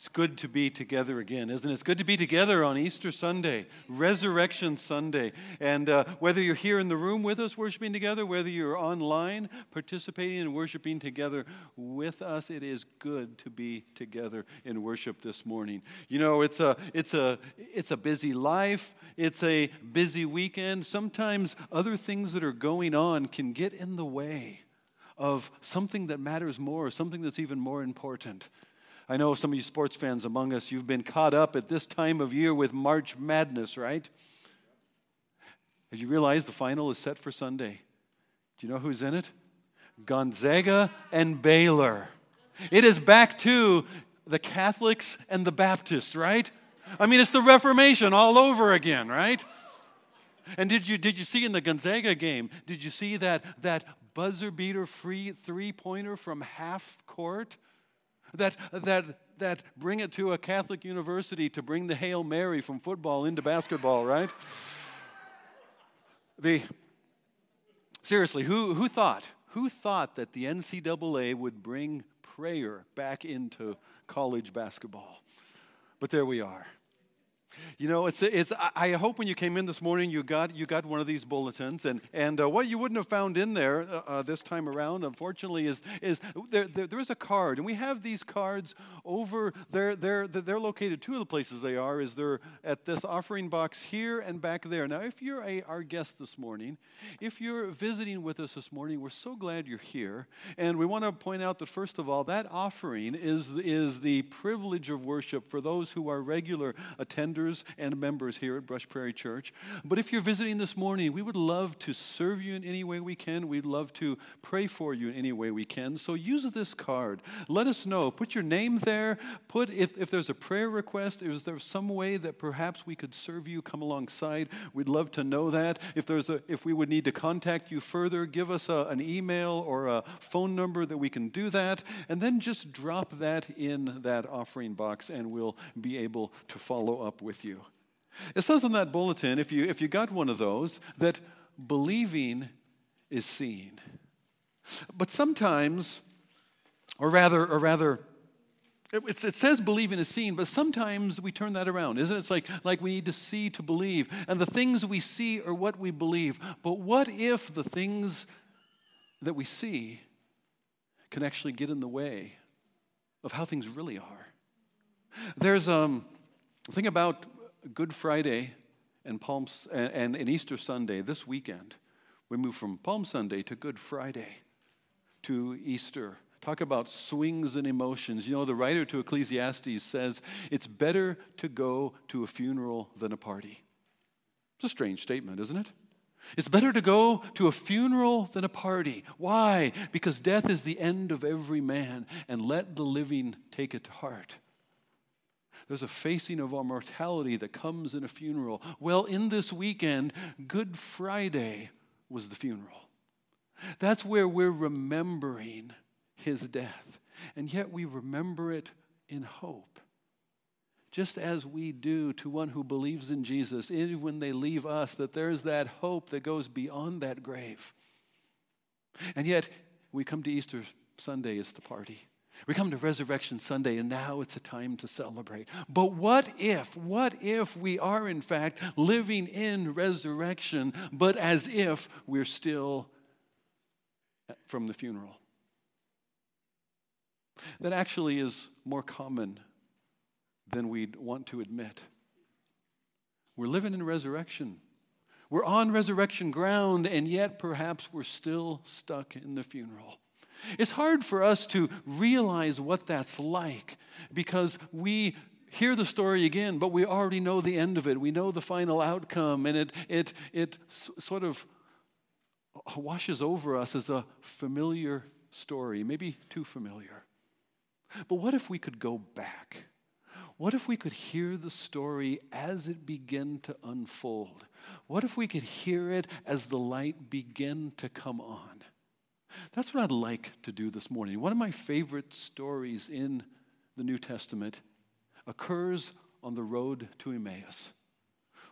It's good to be together again, isn't it? It's good to be together on Easter Sunday, Resurrection Sunday. And uh, whether you're here in the room with us worshiping together, whether you're online participating and worshiping together with us, it is good to be together in worship this morning. You know, it's a, it's a, it's a busy life, it's a busy weekend. Sometimes other things that are going on can get in the way of something that matters more, something that's even more important. I know some of you sports fans among us, you've been caught up at this time of year with March Madness, right? Have you realized the final is set for Sunday? Do you know who's in it? Gonzaga and Baylor. It is back to the Catholics and the Baptists, right? I mean, it's the Reformation all over again, right? And did you, did you see in the Gonzaga game, did you see that, that buzzer beater free three pointer from half court? That, that, that bring it to a Catholic university to bring the Hail Mary from football into basketball, right? The, seriously, who, who thought? Who thought that the NCAA would bring prayer back into college basketball? But there we are. You know, it's, it's, I hope when you came in this morning, you got, you got one of these bulletins. And, and uh, what you wouldn't have found in there uh, uh, this time around, unfortunately, is, is there, there, there is a card. And we have these cards over there. They're, they're located, two of the places they are, is they're at this offering box here and back there. Now, if you're a, our guest this morning, if you're visiting with us this morning, we're so glad you're here. And we want to point out that, first of all, that offering is, is the privilege of worship for those who are regular attenders and members here at Brush Prairie Church. But if you're visiting this morning, we would love to serve you in any way we can. We'd love to pray for you in any way we can. So use this card. Let us know. Put your name there. Put if, if there's a prayer request, is there some way that perhaps we could serve you, come alongside? We'd love to know that. If there's a if we would need to contact you further, give us a, an email or a phone number that we can do that. And then just drop that in that offering box and we'll be able to follow up with with you. It says in that bulletin, if you, if you got one of those, that believing is seen. But sometimes, or rather, or rather, it, it says believing is seen, but sometimes we turn that around, isn't it? It's like, like we need to see to believe. And the things we see are what we believe. But what if the things that we see can actually get in the way of how things really are? There's, um, Think about Good Friday and, Palm, and, and Easter Sunday this weekend. We move from Palm Sunday to Good Friday to Easter. Talk about swings and emotions. You know, the writer to Ecclesiastes says it's better to go to a funeral than a party. It's a strange statement, isn't it? It's better to go to a funeral than a party. Why? Because death is the end of every man, and let the living take it to heart. There's a facing of our mortality that comes in a funeral. Well, in this weekend, Good Friday was the funeral. That's where we're remembering his death. And yet we remember it in hope. Just as we do to one who believes in Jesus, even when they leave us, that there's that hope that goes beyond that grave. And yet, we come to Easter Sunday, it's the party. We come to Resurrection Sunday, and now it's a time to celebrate. But what if, what if we are in fact living in resurrection, but as if we're still from the funeral? That actually is more common than we'd want to admit. We're living in resurrection. We're on resurrection ground, and yet perhaps we're still stuck in the funeral. It's hard for us to realize what that's like because we hear the story again, but we already know the end of it. We know the final outcome, and it, it, it sort of washes over us as a familiar story, maybe too familiar. But what if we could go back? What if we could hear the story as it began to unfold? What if we could hear it as the light began to come on? That's what I'd like to do this morning. One of my favorite stories in the New Testament occurs on the road to Emmaus,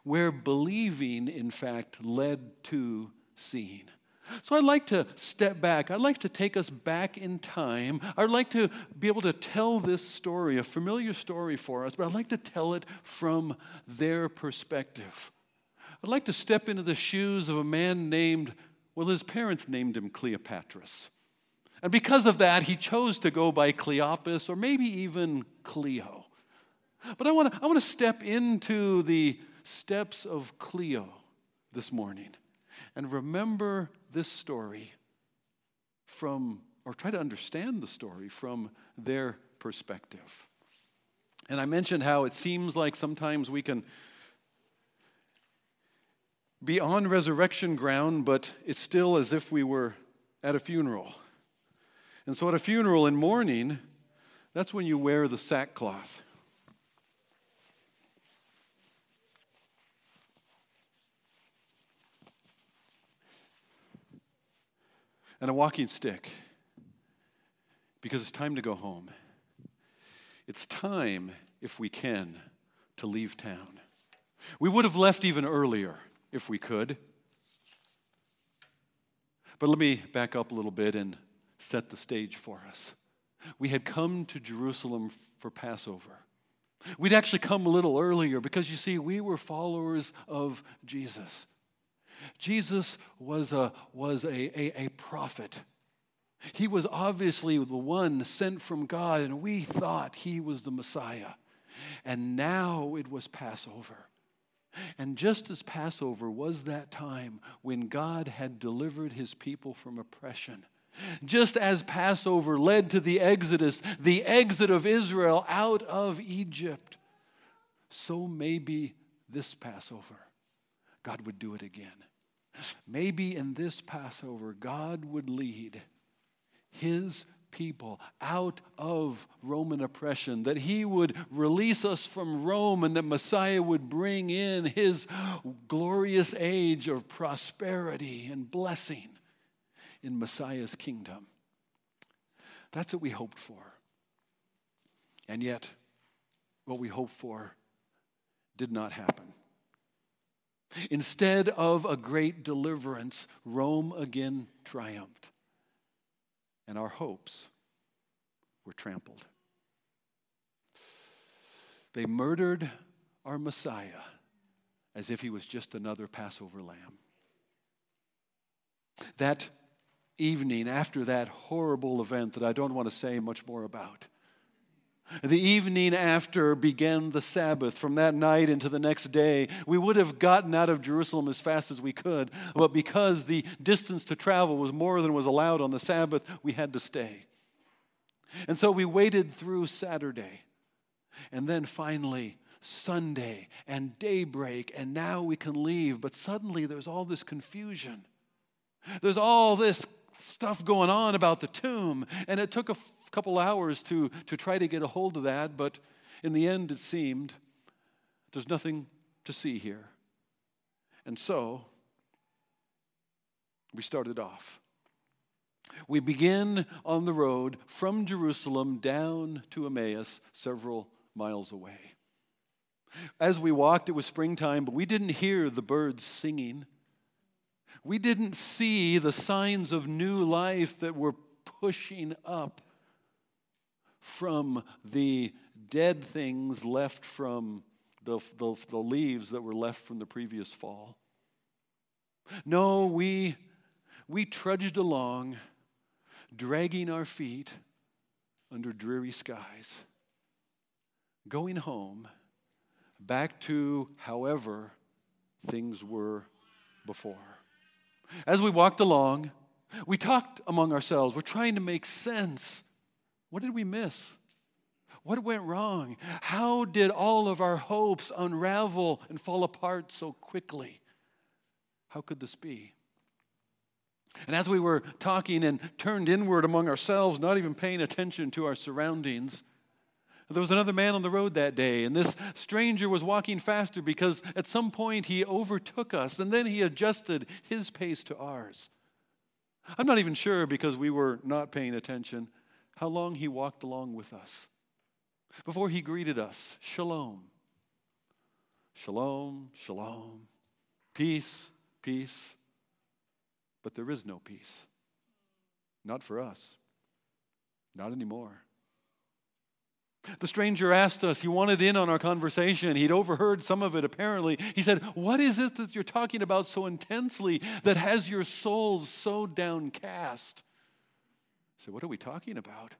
where believing, in fact, led to seeing. So I'd like to step back. I'd like to take us back in time. I'd like to be able to tell this story, a familiar story for us, but I'd like to tell it from their perspective. I'd like to step into the shoes of a man named, well, his parents named him Cleopatras. And because of that, he chose to go by Cleopas or maybe even Cleo. But I want to I want to step into the steps of Cleo this morning and remember this story from, or try to understand the story from their perspective. And I mentioned how it seems like sometimes we can be on resurrection ground, but it's still as if we were at a funeral. And so at a funeral in mourning, that's when you wear the sackcloth. and a walking stick because it's time to go home. It's time, if we can, to leave town. We would have left even earlier if we could. But let me back up a little bit and set the stage for us. We had come to Jerusalem for Passover. We'd actually come a little earlier because you see, we were followers of Jesus. Jesus was a, was a, a, a prophet. He was obviously the one sent from God, and we thought he was the Messiah. And now it was Passover. And just as Passover was that time when God had delivered his people from oppression, just as Passover led to the Exodus, the exit of Israel out of Egypt, so maybe this Passover, God would do it again. Maybe in this Passover, God would lead his people out of Roman oppression, that he would release us from Rome, and that Messiah would bring in his glorious age of prosperity and blessing in Messiah's kingdom. That's what we hoped for. And yet, what we hoped for did not happen. Instead of a great deliverance, Rome again triumphed. And our hopes were trampled. They murdered our Messiah as if he was just another Passover lamb. That evening, after that horrible event that I don't want to say much more about, the evening after began the Sabbath. From that night into the next day, we would have gotten out of Jerusalem as fast as we could, but because the distance to travel was more than was allowed on the Sabbath, we had to stay. And so we waited through Saturday. And then finally, Sunday and daybreak, and now we can leave. But suddenly there's all this confusion. There's all this stuff going on about the tomb, and it took a couple hours to, to try to get a hold of that, but in the end, it seemed there's nothing to see here. And so, we started off. We begin on the road from Jerusalem down to Emmaus, several miles away. As we walked, it was springtime, but we didn't hear the birds singing. We didn't see the signs of new life that were pushing up from the dead things left from the, the, the, leaves that were left from the previous fall. No, we, we trudged along, dragging our feet under dreary skies, going home, back to however things were before. As we walked along, we talked among ourselves. We're trying to make sense what did we miss? What went wrong? How did all of our hopes unravel and fall apart so quickly? How could this be? And as we were talking and turned inward among ourselves, not even paying attention to our surroundings, there was another man on the road that day, and this stranger was walking faster because at some point he overtook us, and then he adjusted his pace to ours. I'm not even sure because we were not paying attention how long he walked along with us. Before he greeted us, shalom. Shalom, shalom. Peace, peace. But there is no peace. Not for us. Not anymore. The stranger asked us, he wanted in on our conversation. He'd overheard some of it apparently. He said, What is it that you're talking about so intensely that has your souls so downcast? I said, What are we talking about?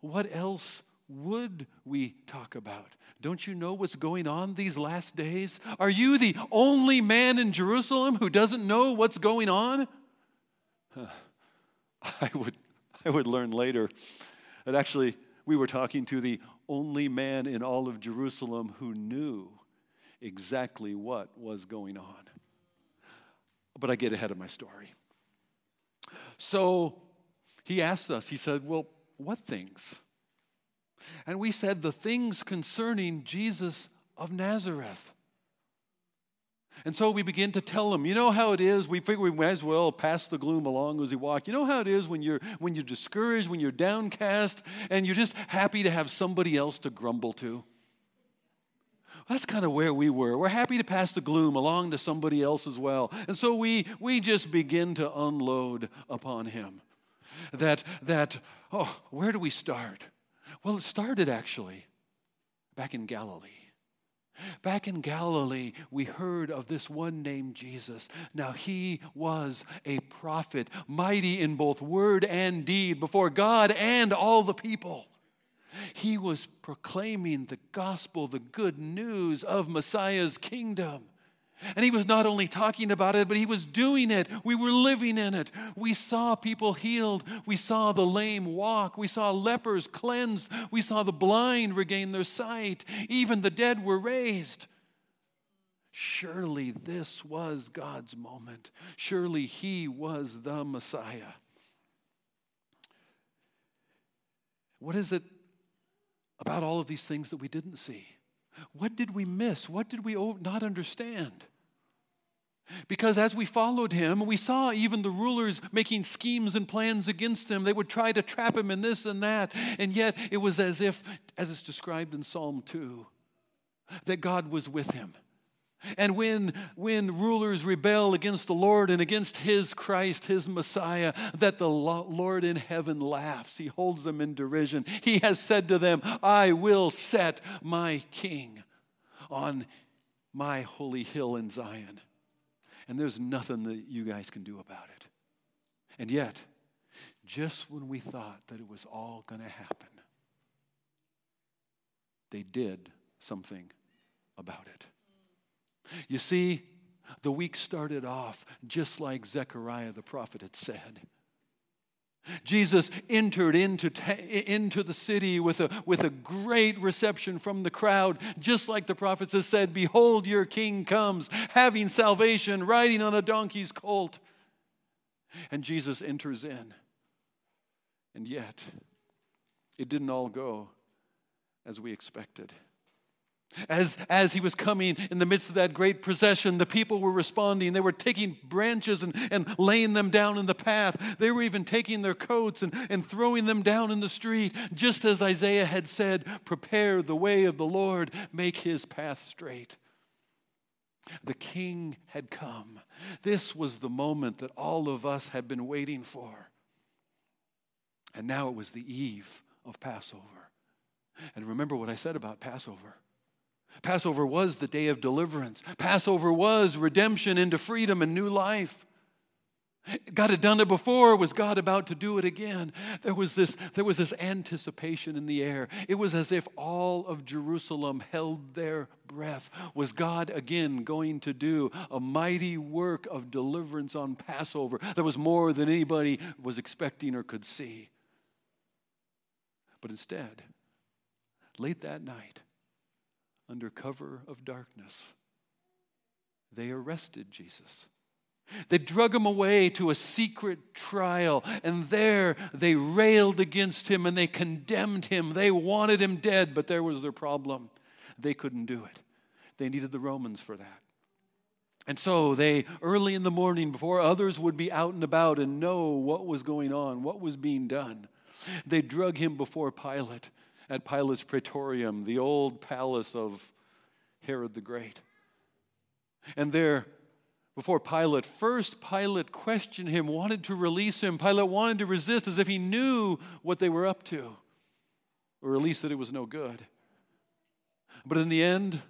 What else would we talk about? Don't you know what's going on these last days? Are you the only man in Jerusalem who doesn't know what's going on? I would, I would learn later that actually we were talking to the only man in all of Jerusalem who knew exactly what was going on. But I get ahead of my story. So he asked us, he said, Well, what things? And we said, The things concerning Jesus of Nazareth. And so we begin to tell him, you know how it is. We figure we might as well pass the gloom along as we walk. You know how it is when you're when you're discouraged, when you're downcast, and you're just happy to have somebody else to grumble to. That's kind of where we were. We're happy to pass the gloom along to somebody else as well. And so we we just begin to unload upon him. That that oh, where do we start? Well, it started actually back in Galilee. Back in Galilee, we heard of this one named Jesus. Now, he was a prophet, mighty in both word and deed before God and all the people. He was proclaiming the gospel, the good news of Messiah's kingdom. And he was not only talking about it, but he was doing it. We were living in it. We saw people healed. We saw the lame walk. We saw lepers cleansed. We saw the blind regain their sight. Even the dead were raised. Surely this was God's moment. Surely he was the Messiah. What is it about all of these things that we didn't see? What did we miss? What did we not understand? Because as we followed him, we saw even the rulers making schemes and plans against him. They would try to trap him in this and that. And yet it was as if, as it's described in Psalm 2, that God was with him. And when, when rulers rebel against the Lord and against his Christ, his Messiah, that the Lord in heaven laughs. He holds them in derision. He has said to them, I will set my king on my holy hill in Zion. And there's nothing that you guys can do about it. And yet, just when we thought that it was all going to happen, they did something about it. You see, the week started off just like Zechariah the prophet had said. Jesus entered into, into the city with a, with a great reception from the crowd, just like the prophets had said Behold, your king comes, having salvation, riding on a donkey's colt. And Jesus enters in. And yet, it didn't all go as we expected. As, as he was coming in the midst of that great procession, the people were responding. They were taking branches and, and laying them down in the path. They were even taking their coats and, and throwing them down in the street, just as Isaiah had said Prepare the way of the Lord, make his path straight. The king had come. This was the moment that all of us had been waiting for. And now it was the eve of Passover. And remember what I said about Passover Passover was the day of deliverance. Passover was redemption into freedom and new life. God had done it before. Was God about to do it again? There was, this, there was this anticipation in the air. It was as if all of Jerusalem held their breath. Was God again going to do a mighty work of deliverance on Passover that was more than anybody was expecting or could see? But instead, late that night, under cover of darkness, they arrested Jesus. They drug him away to a secret trial, and there they railed against him and they condemned him. They wanted him dead, but there was their problem. They couldn't do it. They needed the Romans for that. And so they, early in the morning, before others would be out and about and know what was going on, what was being done, they drug him before Pilate at Pilate's Praetorium, the old palace of Herod the Great. And there, before Pilate. First, Pilate questioned him, wanted to release him. Pilate wanted to resist as if he knew what they were up to, or at least that it was no good. But in the end,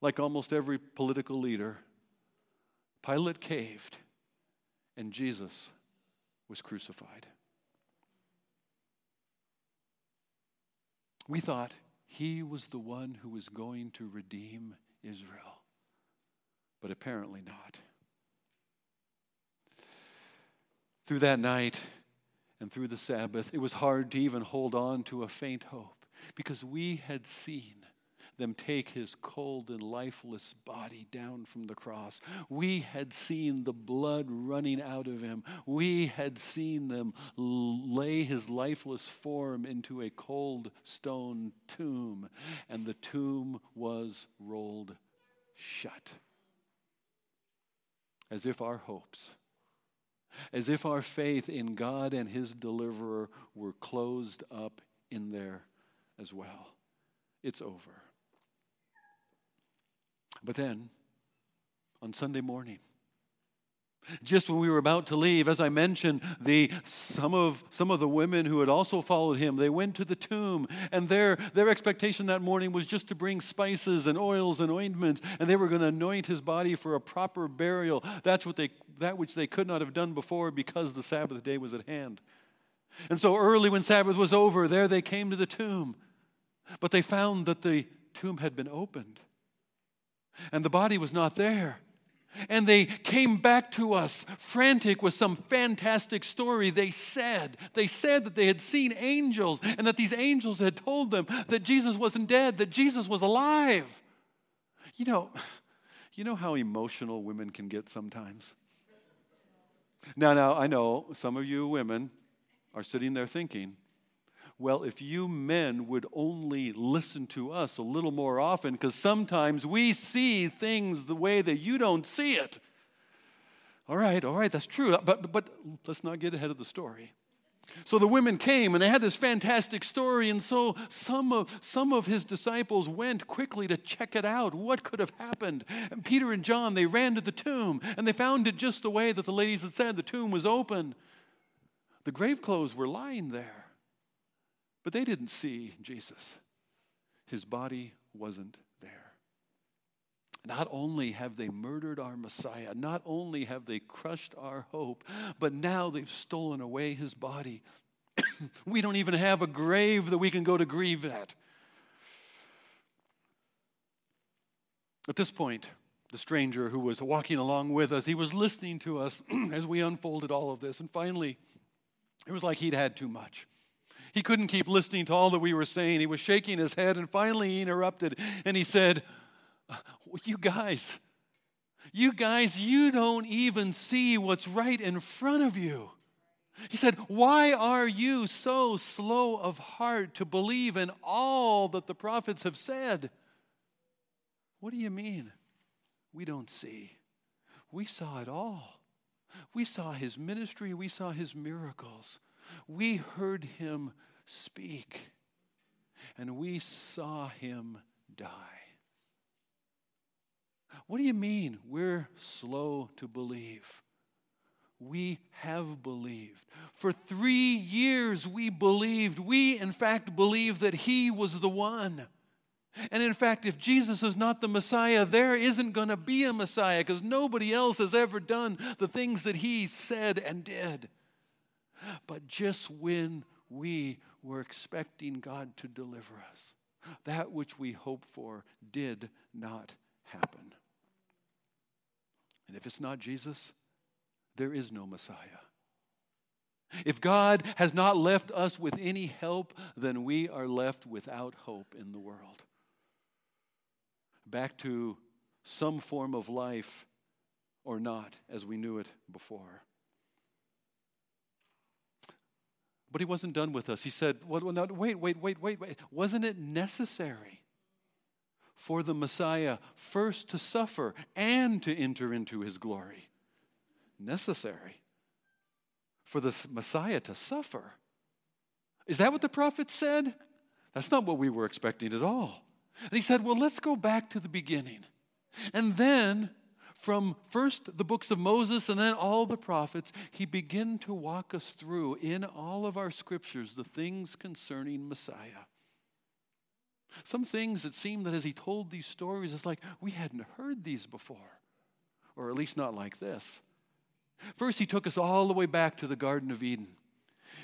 like almost every political leader, Pilate caved and Jesus was crucified. We thought he was the one who was going to redeem Israel, but apparently not. Through that night and through the Sabbath, it was hard to even hold on to a faint hope because we had seen them take his cold and lifeless body down from the cross. We had seen the blood running out of him. We had seen them lay his lifeless form into a cold stone tomb, and the tomb was rolled shut. As if our hopes, as if our faith in God and his deliverer were closed up in there as well. It's over. But then, on Sunday morning, just when we were about to leave, as I mentioned, the, some, of, some of the women who had also followed him, they went to the tomb, and their, their expectation that morning was just to bring spices and oils and ointments, and they were going to anoint his body for a proper burial. That's what they, that which they could not have done before because the Sabbath day was at hand. And so early when Sabbath was over, there they came to the tomb, but they found that the tomb had been opened and the body was not there. And they came back to us frantic with some fantastic story. They said, they said that they had seen angels and that these angels had told them that Jesus wasn't dead, that Jesus was alive. You know, you know how emotional women can get sometimes? Now, now, I know some of you women are sitting there thinking, well, if you men would only listen to us a little more often, because sometimes we see things the way that you don't see it. All right, all right, that's true. But, but let's not get ahead of the story. So the women came and they had this fantastic story, and so some of, some of his disciples went quickly to check it out. What could have happened? And Peter and John, they ran to the tomb and they found it just the way that the ladies had said the tomb was open. The grave clothes were lying there. But they didn't see Jesus, his body wasn't there. Not only have they murdered our Messiah, not only have they crushed our hope, but now they've stolen away his body. we don't even have a grave that we can go to grieve at. At this point, the stranger who was walking along with us, he was listening to us as we unfolded all of this. And finally, it was like he'd had too much. He couldn't keep listening to all that we were saying. He was shaking his head, and finally he interrupted and he said, You guys, you guys, you don't even see what's right in front of you. He said, Why are you so slow of heart to believe in all that the prophets have said? What do you mean? We don't see. We saw it all. We saw his ministry, we saw his miracles. We heard him speak, and we saw him die. What do you mean we're slow to believe? We have believed. For three years, we believed. We, in fact, believed that He was the one. And in fact, if Jesus is not the Messiah, there isn't going to be a Messiah because nobody else has ever done the things that He said and did. But just when we were expecting God to deliver us, that which we hoped for did not happen. And if it's not Jesus, there is no Messiah. If God has not left us with any help, then we are left without hope in the world. Back to some form of life or not as we knew it before. But he wasn't done with us. He said, well, no, wait, wait, wait, wait, wait. Wasn't it necessary for the Messiah first to suffer and to enter into his glory? Necessary for the Messiah to suffer. Is that what the prophet said? That's not what we were expecting at all. And he said, well, let's go back to the beginning. And then from first the books of Moses and then all the prophets, he began to walk us through in all of our scriptures the things concerning Messiah. Some things it seemed that as he told these stories, it's like we hadn't heard these before, or at least not like this. First, he took us all the way back to the Garden of Eden.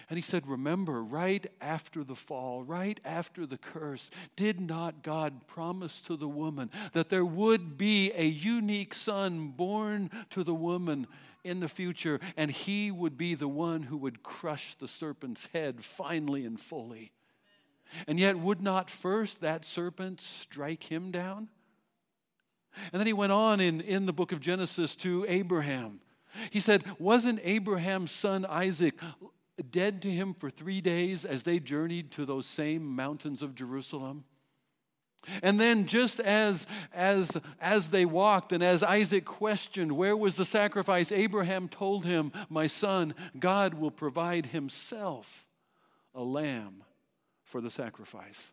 And he said, Remember, right after the fall, right after the curse, did not God promise to the woman that there would be a unique son born to the woman in the future, and he would be the one who would crush the serpent's head finally and fully? And yet, would not first that serpent strike him down? And then he went on in, in the book of Genesis to Abraham. He said, Wasn't Abraham's son Isaac dead to him for three days as they journeyed to those same mountains of Jerusalem? And then, just as, as, as they walked, and as Isaac questioned, Where was the sacrifice? Abraham told him, My son, God will provide himself a lamb for the sacrifice.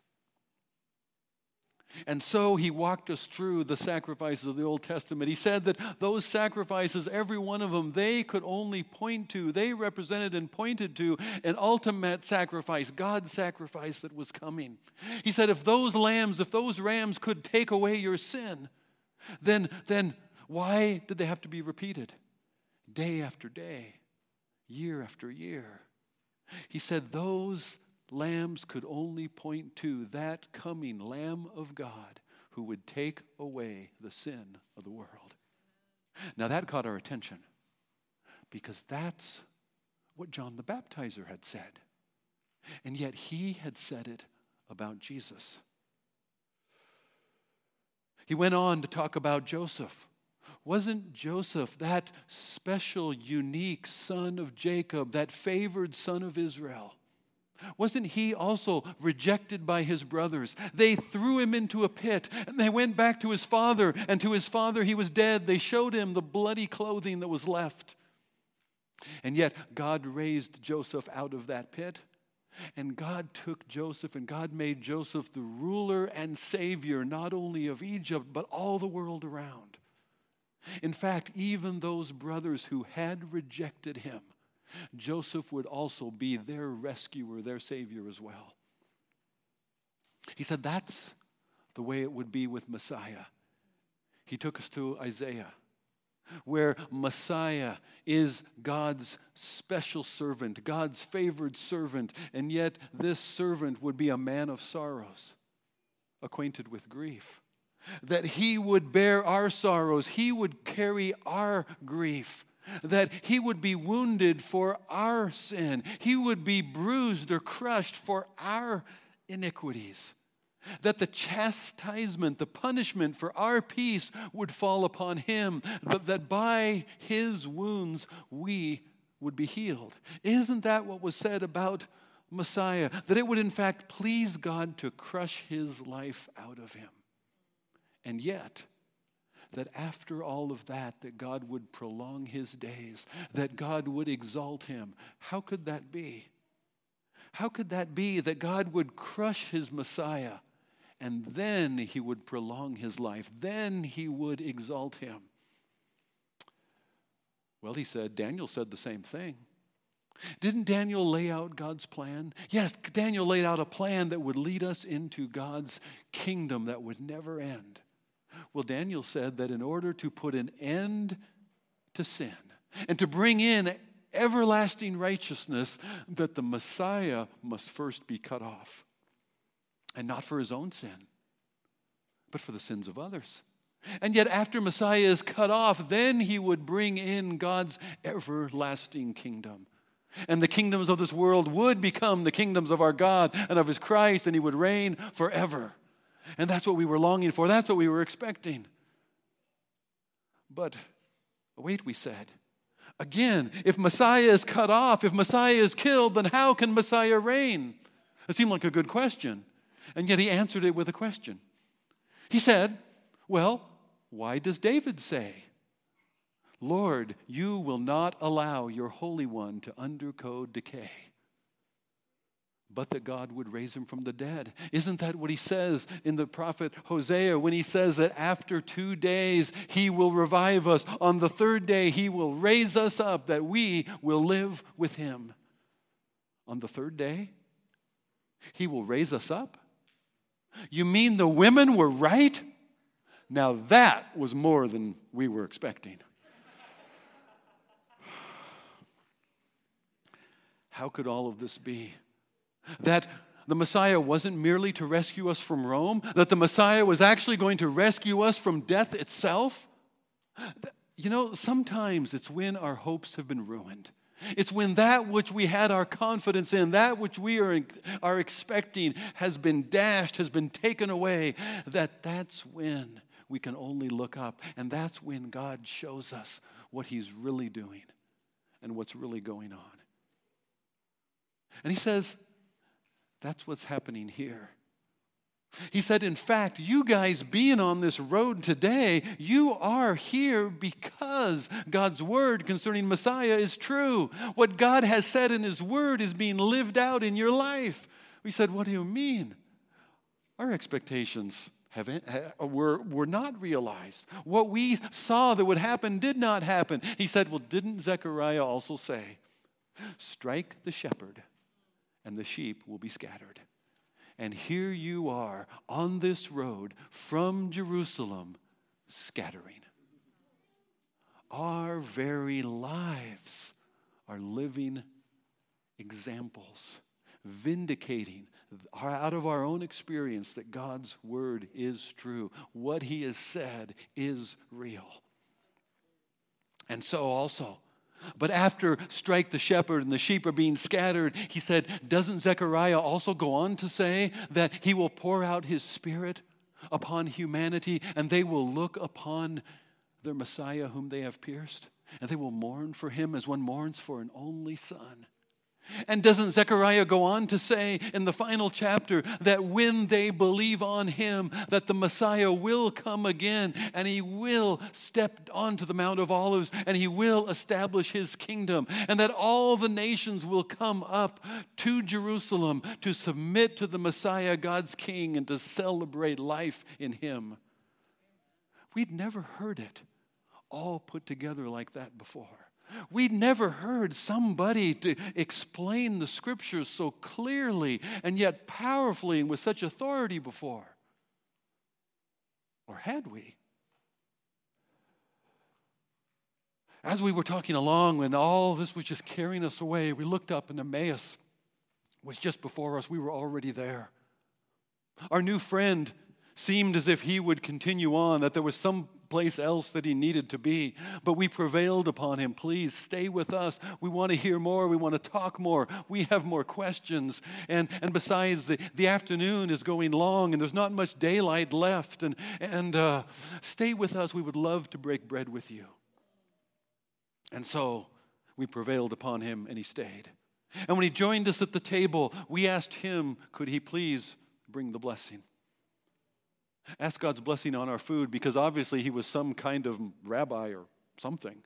And so he walked us through the sacrifices of the Old Testament. He said that those sacrifices, every one of them, they could only point to, they represented and pointed to an ultimate sacrifice, God's sacrifice that was coming. He said, if those lambs, if those rams could take away your sin, then, then why did they have to be repeated? Day after day, year after year. He said, those lambs could only point to that coming Lamb of God who would take away the sin of the world. Now that caught our attention because that's what John the Baptizer had said. And yet he had said it about Jesus. He went on to talk about Joseph. Wasn't Joseph that special, unique son of Jacob, that favored son of Israel? Wasn't he also rejected by his brothers? They threw him into a pit and they went back to his father, and to his father he was dead. They showed him the bloody clothing that was left. And yet, God raised Joseph out of that pit. And God took Joseph and God made Joseph the ruler and savior, not only of Egypt, but all the world around. In fact, even those brothers who had rejected him Joseph would also be their rescuer, their savior as well. He said that's the way it would be with Messiah. He took us to Isaiah, where Messiah is God's special servant, God's favored servant, and yet this servant would be a man of sorrows, acquainted with grief. That he would bear our sorrows, he would carry our grief that he would be wounded for our sin, he would be bruised or crushed for our iniquities. That the chastisement, the punishment for our peace would fall upon him, but that by his wounds we would be healed. Isn't that what was said about Messiah? That it would in fact please God to crush his life out of him. And yet, that after all of that that God would prolong his days, that God would exalt him. How could that be? How could that be that God would crush his Messiah and then he would prolong his life? Then he would exalt him. Well, he said, Daniel said the same thing. Didn't Daniel lay out God's plan? Yes, Daniel laid out a plan that would lead us into God's kingdom that would never end. Well, Daniel said that in order to put an end to sin and to bring in everlasting righteousness, that the Messiah must first be cut off. And not for his own sin, but for the sins of others. And yet, after Messiah is cut off, then he would bring in God's everlasting kingdom. And the kingdoms of this world would become the kingdoms of our God and of his Christ, and he would reign forever. And that's what we were longing for. That's what we were expecting. But wait, we said. Again, if Messiah is cut off, if Messiah is killed, then how can Messiah reign? It seemed like a good question. And yet he answered it with a question. He said, Well, why does David say, Lord, you will not allow your Holy One to undergo decay? But that God would raise him from the dead. Isn't that what he says in the prophet Hosea when he says that after two days he will revive us? On the third day he will raise us up that we will live with him. On the third day, he will raise us up? You mean the women were right? Now that was more than we were expecting. How could all of this be? That the Messiah wasn't merely to rescue us from Rome, that the Messiah was actually going to rescue us from death itself? You know, sometimes it's when our hopes have been ruined. It's when that which we had our confidence in, that which we are, are expecting, has been dashed, has been taken away, that that's when we can only look up. And that's when God shows us what He's really doing and what's really going on. And He says, that's what's happening here. He said, In fact, you guys being on this road today, you are here because God's word concerning Messiah is true. What God has said in His word is being lived out in your life. We said, What do you mean? Our expectations have, were, were not realized. What we saw that would happen did not happen. He said, Well, didn't Zechariah also say, Strike the shepherd, and the sheep will be scattered? And here you are on this road from Jerusalem, scattering. Our very lives are living examples, vindicating out of our own experience that God's word is true. What he has said is real. And so, also, but after strike the shepherd and the sheep are being scattered, he said, Doesn't Zechariah also go on to say that he will pour out his spirit upon humanity and they will look upon their Messiah whom they have pierced? And they will mourn for him as one mourns for an only son. And doesn't Zechariah go on to say in the final chapter that when they believe on him, that the Messiah will come again and he will step onto the Mount of Olives and he will establish his kingdom and that all the nations will come up to Jerusalem to submit to the Messiah, God's King, and to celebrate life in him. We'd never heard it all put together like that before. We'd never heard somebody to explain the scriptures so clearly and yet powerfully and with such authority before. Or had we? As we were talking along, when all this was just carrying us away, we looked up and Emmaus was just before us. We were already there. Our new friend seemed as if he would continue on, that there was some place else that he needed to be. But we prevailed upon him. Please stay with us. We want to hear more. We want to talk more. We have more questions. And, and besides, the, the afternoon is going long and there's not much daylight left. And, and uh, stay with us. We would love to break bread with you. And so we prevailed upon him and he stayed. And when he joined us at the table, we asked him, could he please bring the blessing? Ask God's blessing on our food because obviously he was some kind of rabbi or something.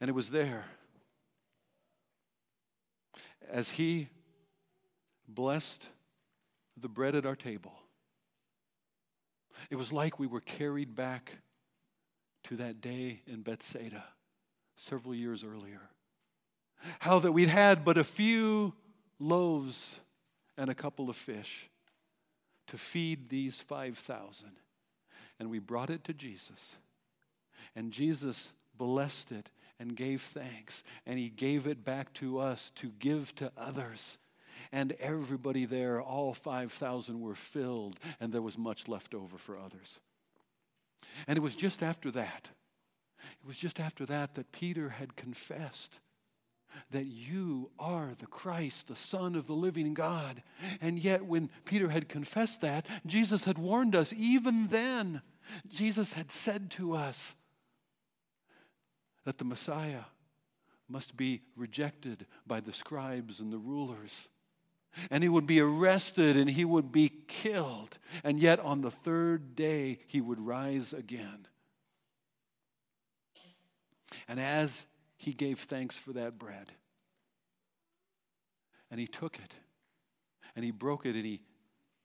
And it was there. As he blessed the bread at our table, it was like we were carried back to that day in Bethsaida several years earlier. How that we'd had but a few loaves and a couple of fish to feed these 5,000. And we brought it to Jesus. And Jesus blessed it and gave thanks. And he gave it back to us to give to others. And everybody there, all 5,000 were filled, and there was much left over for others. And it was just after that, it was just after that that Peter had confessed that you are the Christ, the Son of the living God. And yet, when Peter had confessed that, Jesus had warned us, even then, Jesus had said to us that the Messiah must be rejected by the scribes and the rulers. And he would be arrested and he would be killed. And yet, on the third day, he would rise again. And as he gave thanks for that bread. And he took it and he broke it and he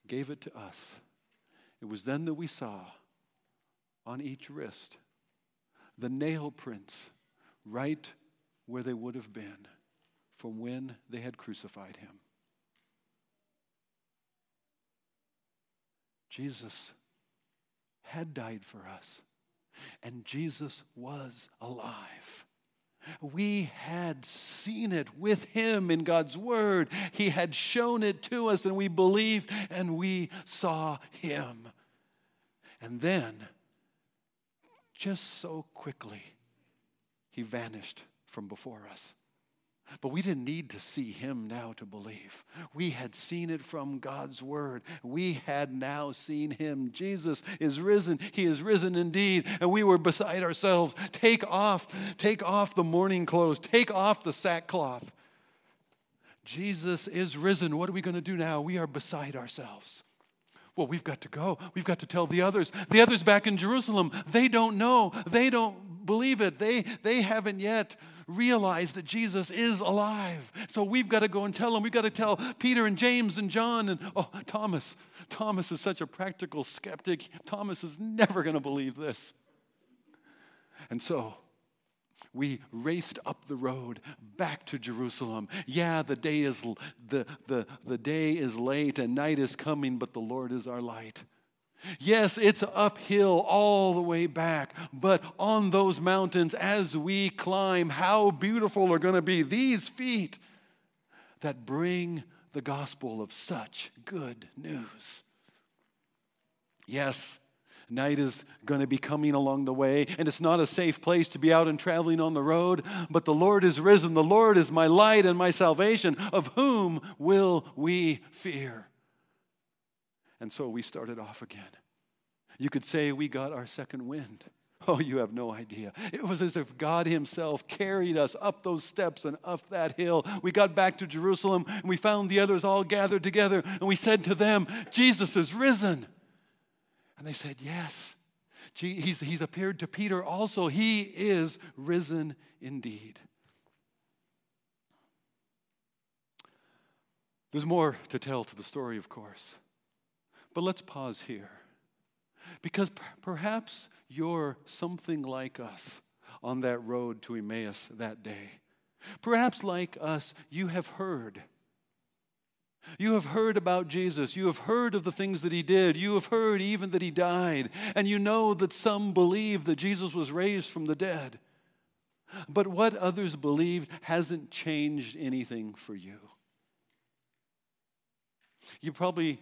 gave it to us. It was then that we saw on each wrist the nail prints right where they would have been from when they had crucified him. Jesus had died for us, and Jesus was alive. We had seen it with him in God's word. He had shown it to us, and we believed and we saw him. And then, just so quickly, he vanished from before us. But we didn't need to see him now to believe. We had seen it from God's word. We had now seen him. Jesus is risen. He is risen indeed. And we were beside ourselves. Take off, take off the mourning clothes, take off the sackcloth. Jesus is risen. What are we going to do now? We are beside ourselves. Well, we've got to go. We've got to tell the others. The others back in Jerusalem, they don't know. They don't believe it. They, they haven't yet realized that Jesus is alive. So we've got to go and tell them. We've got to tell Peter and James and John and, oh, Thomas. Thomas is such a practical skeptic. Thomas is never going to believe this. And so we raced up the road back to Jerusalem. Yeah, the day is the, the, the day is late and night is coming, but the Lord is our light. Yes, it's uphill all the way back, but on those mountains as we climb, how beautiful are going to be these feet that bring the gospel of such good news. Yes, Night is going to be coming along the way, and it's not a safe place to be out and traveling on the road. But the Lord is risen. The Lord is my light and my salvation. Of whom will we fear? And so we started off again. You could say we got our second wind. Oh, you have no idea. It was as if God Himself carried us up those steps and up that hill. We got back to Jerusalem and we found the others all gathered together and we said to them, Jesus is risen. And they said, Yes. He's, he's appeared to Peter also. He is risen indeed. There's more to tell to the story, of course. But let's pause here. Because perhaps you're something like us on that road to Emmaus that day. Perhaps, like us, you have heard you have heard about Jesus. You have heard of the things that he did. You have heard even that he died. And you know that some believe that Jesus was raised from the dead. But what others believe hasn't changed anything for you. You probably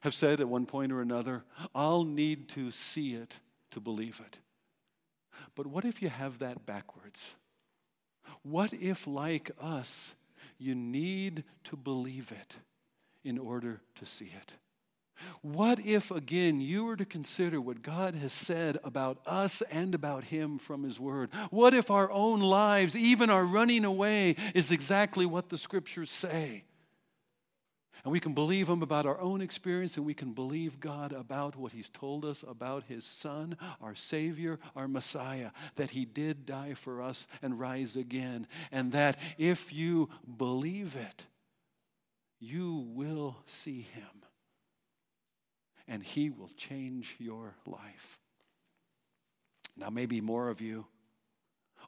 have said at one point or another, I'll need to see it to believe it. But what if you have that backwards? What if, like us, you need to believe it in order to see it. What if, again, you were to consider what God has said about us and about Him from His Word? What if our own lives, even our running away, is exactly what the Scriptures say? And we can believe Him about our own experience, and we can believe God about what He's told us about His Son, our Savior, our Messiah, that He did die for us and rise again. And that if you believe it, you will see him and he will change your life. Now, maybe more of you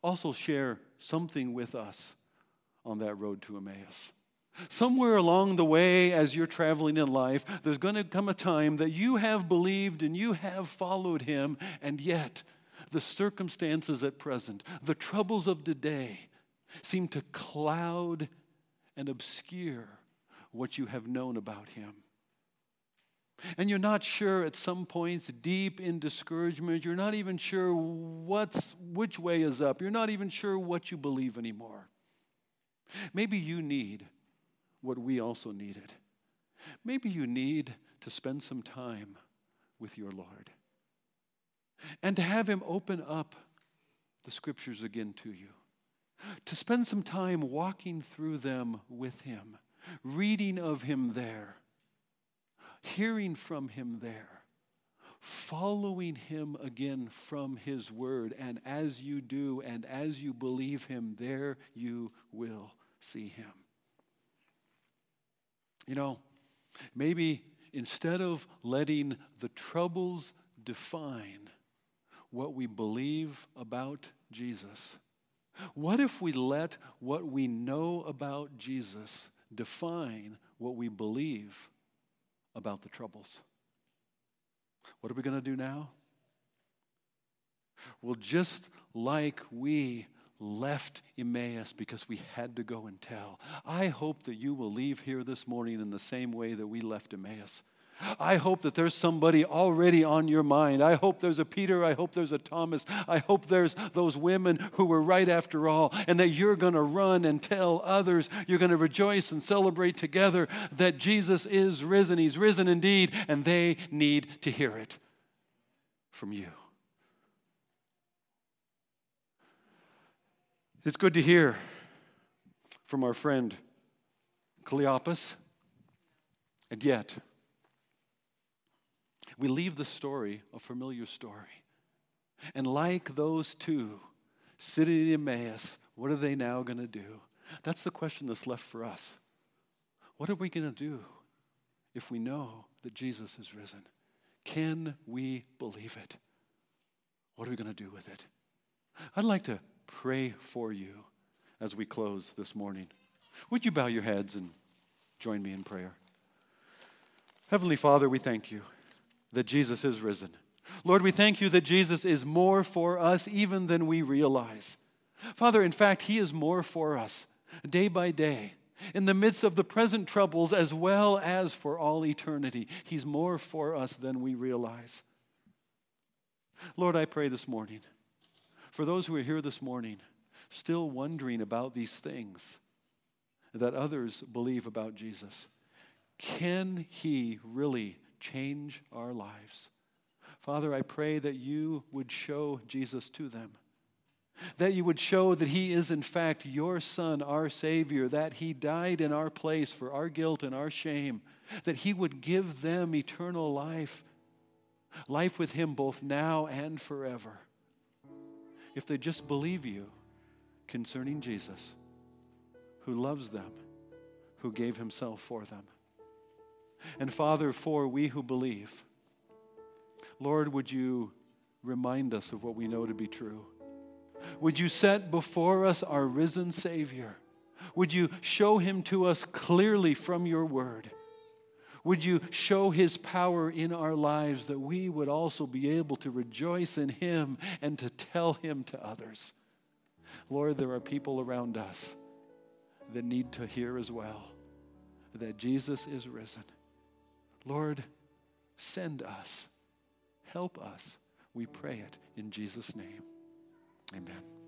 also share something with us on that road to Emmaus. Somewhere along the way, as you're traveling in life, there's going to come a time that you have believed and you have followed him, and yet the circumstances at present, the troubles of today, seem to cloud and obscure what you have known about him. And you're not sure at some points, deep in discouragement, you're not even sure what's, which way is up. You're not even sure what you believe anymore. Maybe you need what we also needed. Maybe you need to spend some time with your Lord and to have Him open up the scriptures again to you, to spend some time walking through them with Him reading of him there, hearing from him there, following him again from his word. And as you do, and as you believe him, there you will see him. You know, maybe instead of letting the troubles define what we believe about Jesus, what if we let what we know about Jesus define what we believe about the troubles? What are we going to do now? Well, just like we left Emmaus because we had to go and tell, I hope that you will leave here this morning in the same way that we left Emmaus. I hope that there's somebody already on your mind. I hope there's a Peter. I hope there's a Thomas. I hope there's those women who were right after all, and that you're going to run and tell others. You're going to rejoice and celebrate together that Jesus is risen. He's risen indeed, and they need to hear it from you. It's good to hear from our friend Cleopas, and yet, we leave the story a familiar story. And like those two sitting in Emmaus, what are they now going to do? That's the question that's left for us. What are we going to do if we know that Jesus is risen? Can we believe it? What are we going to do with it? I'd like to pray for you as we close this morning. Would you bow your heads and join me in prayer? Heavenly Father, we thank you that Jesus is risen. Lord, we thank you that Jesus is more for us even than we realize. Father, in fact, He is more for us day by day. In the midst of the present troubles as well as for all eternity, He's more for us than we realize. Lord, I pray this morning for those who are here this morning still wondering about these things that others believe about Jesus. Can He really change our lives. Father, I pray that you would show Jesus to them. That you would show that He is, in fact, your Son, our Savior, that He died in our place for our guilt and our shame, that He would give them eternal life, life with Him both now and forever. If they just believe you concerning Jesus, who loves them, who gave Himself for them. And Father, for we who believe, Lord, would you remind us of what we know to be true? Would you set before us our risen Savior? Would you show him to us clearly from your word? Would you show his power in our lives that we would also be able to rejoice in him and to tell him to others? Lord, there are people around us that need to hear as well that Jesus is risen. Lord, send us. Help us. We pray it in Jesus' name. Amen.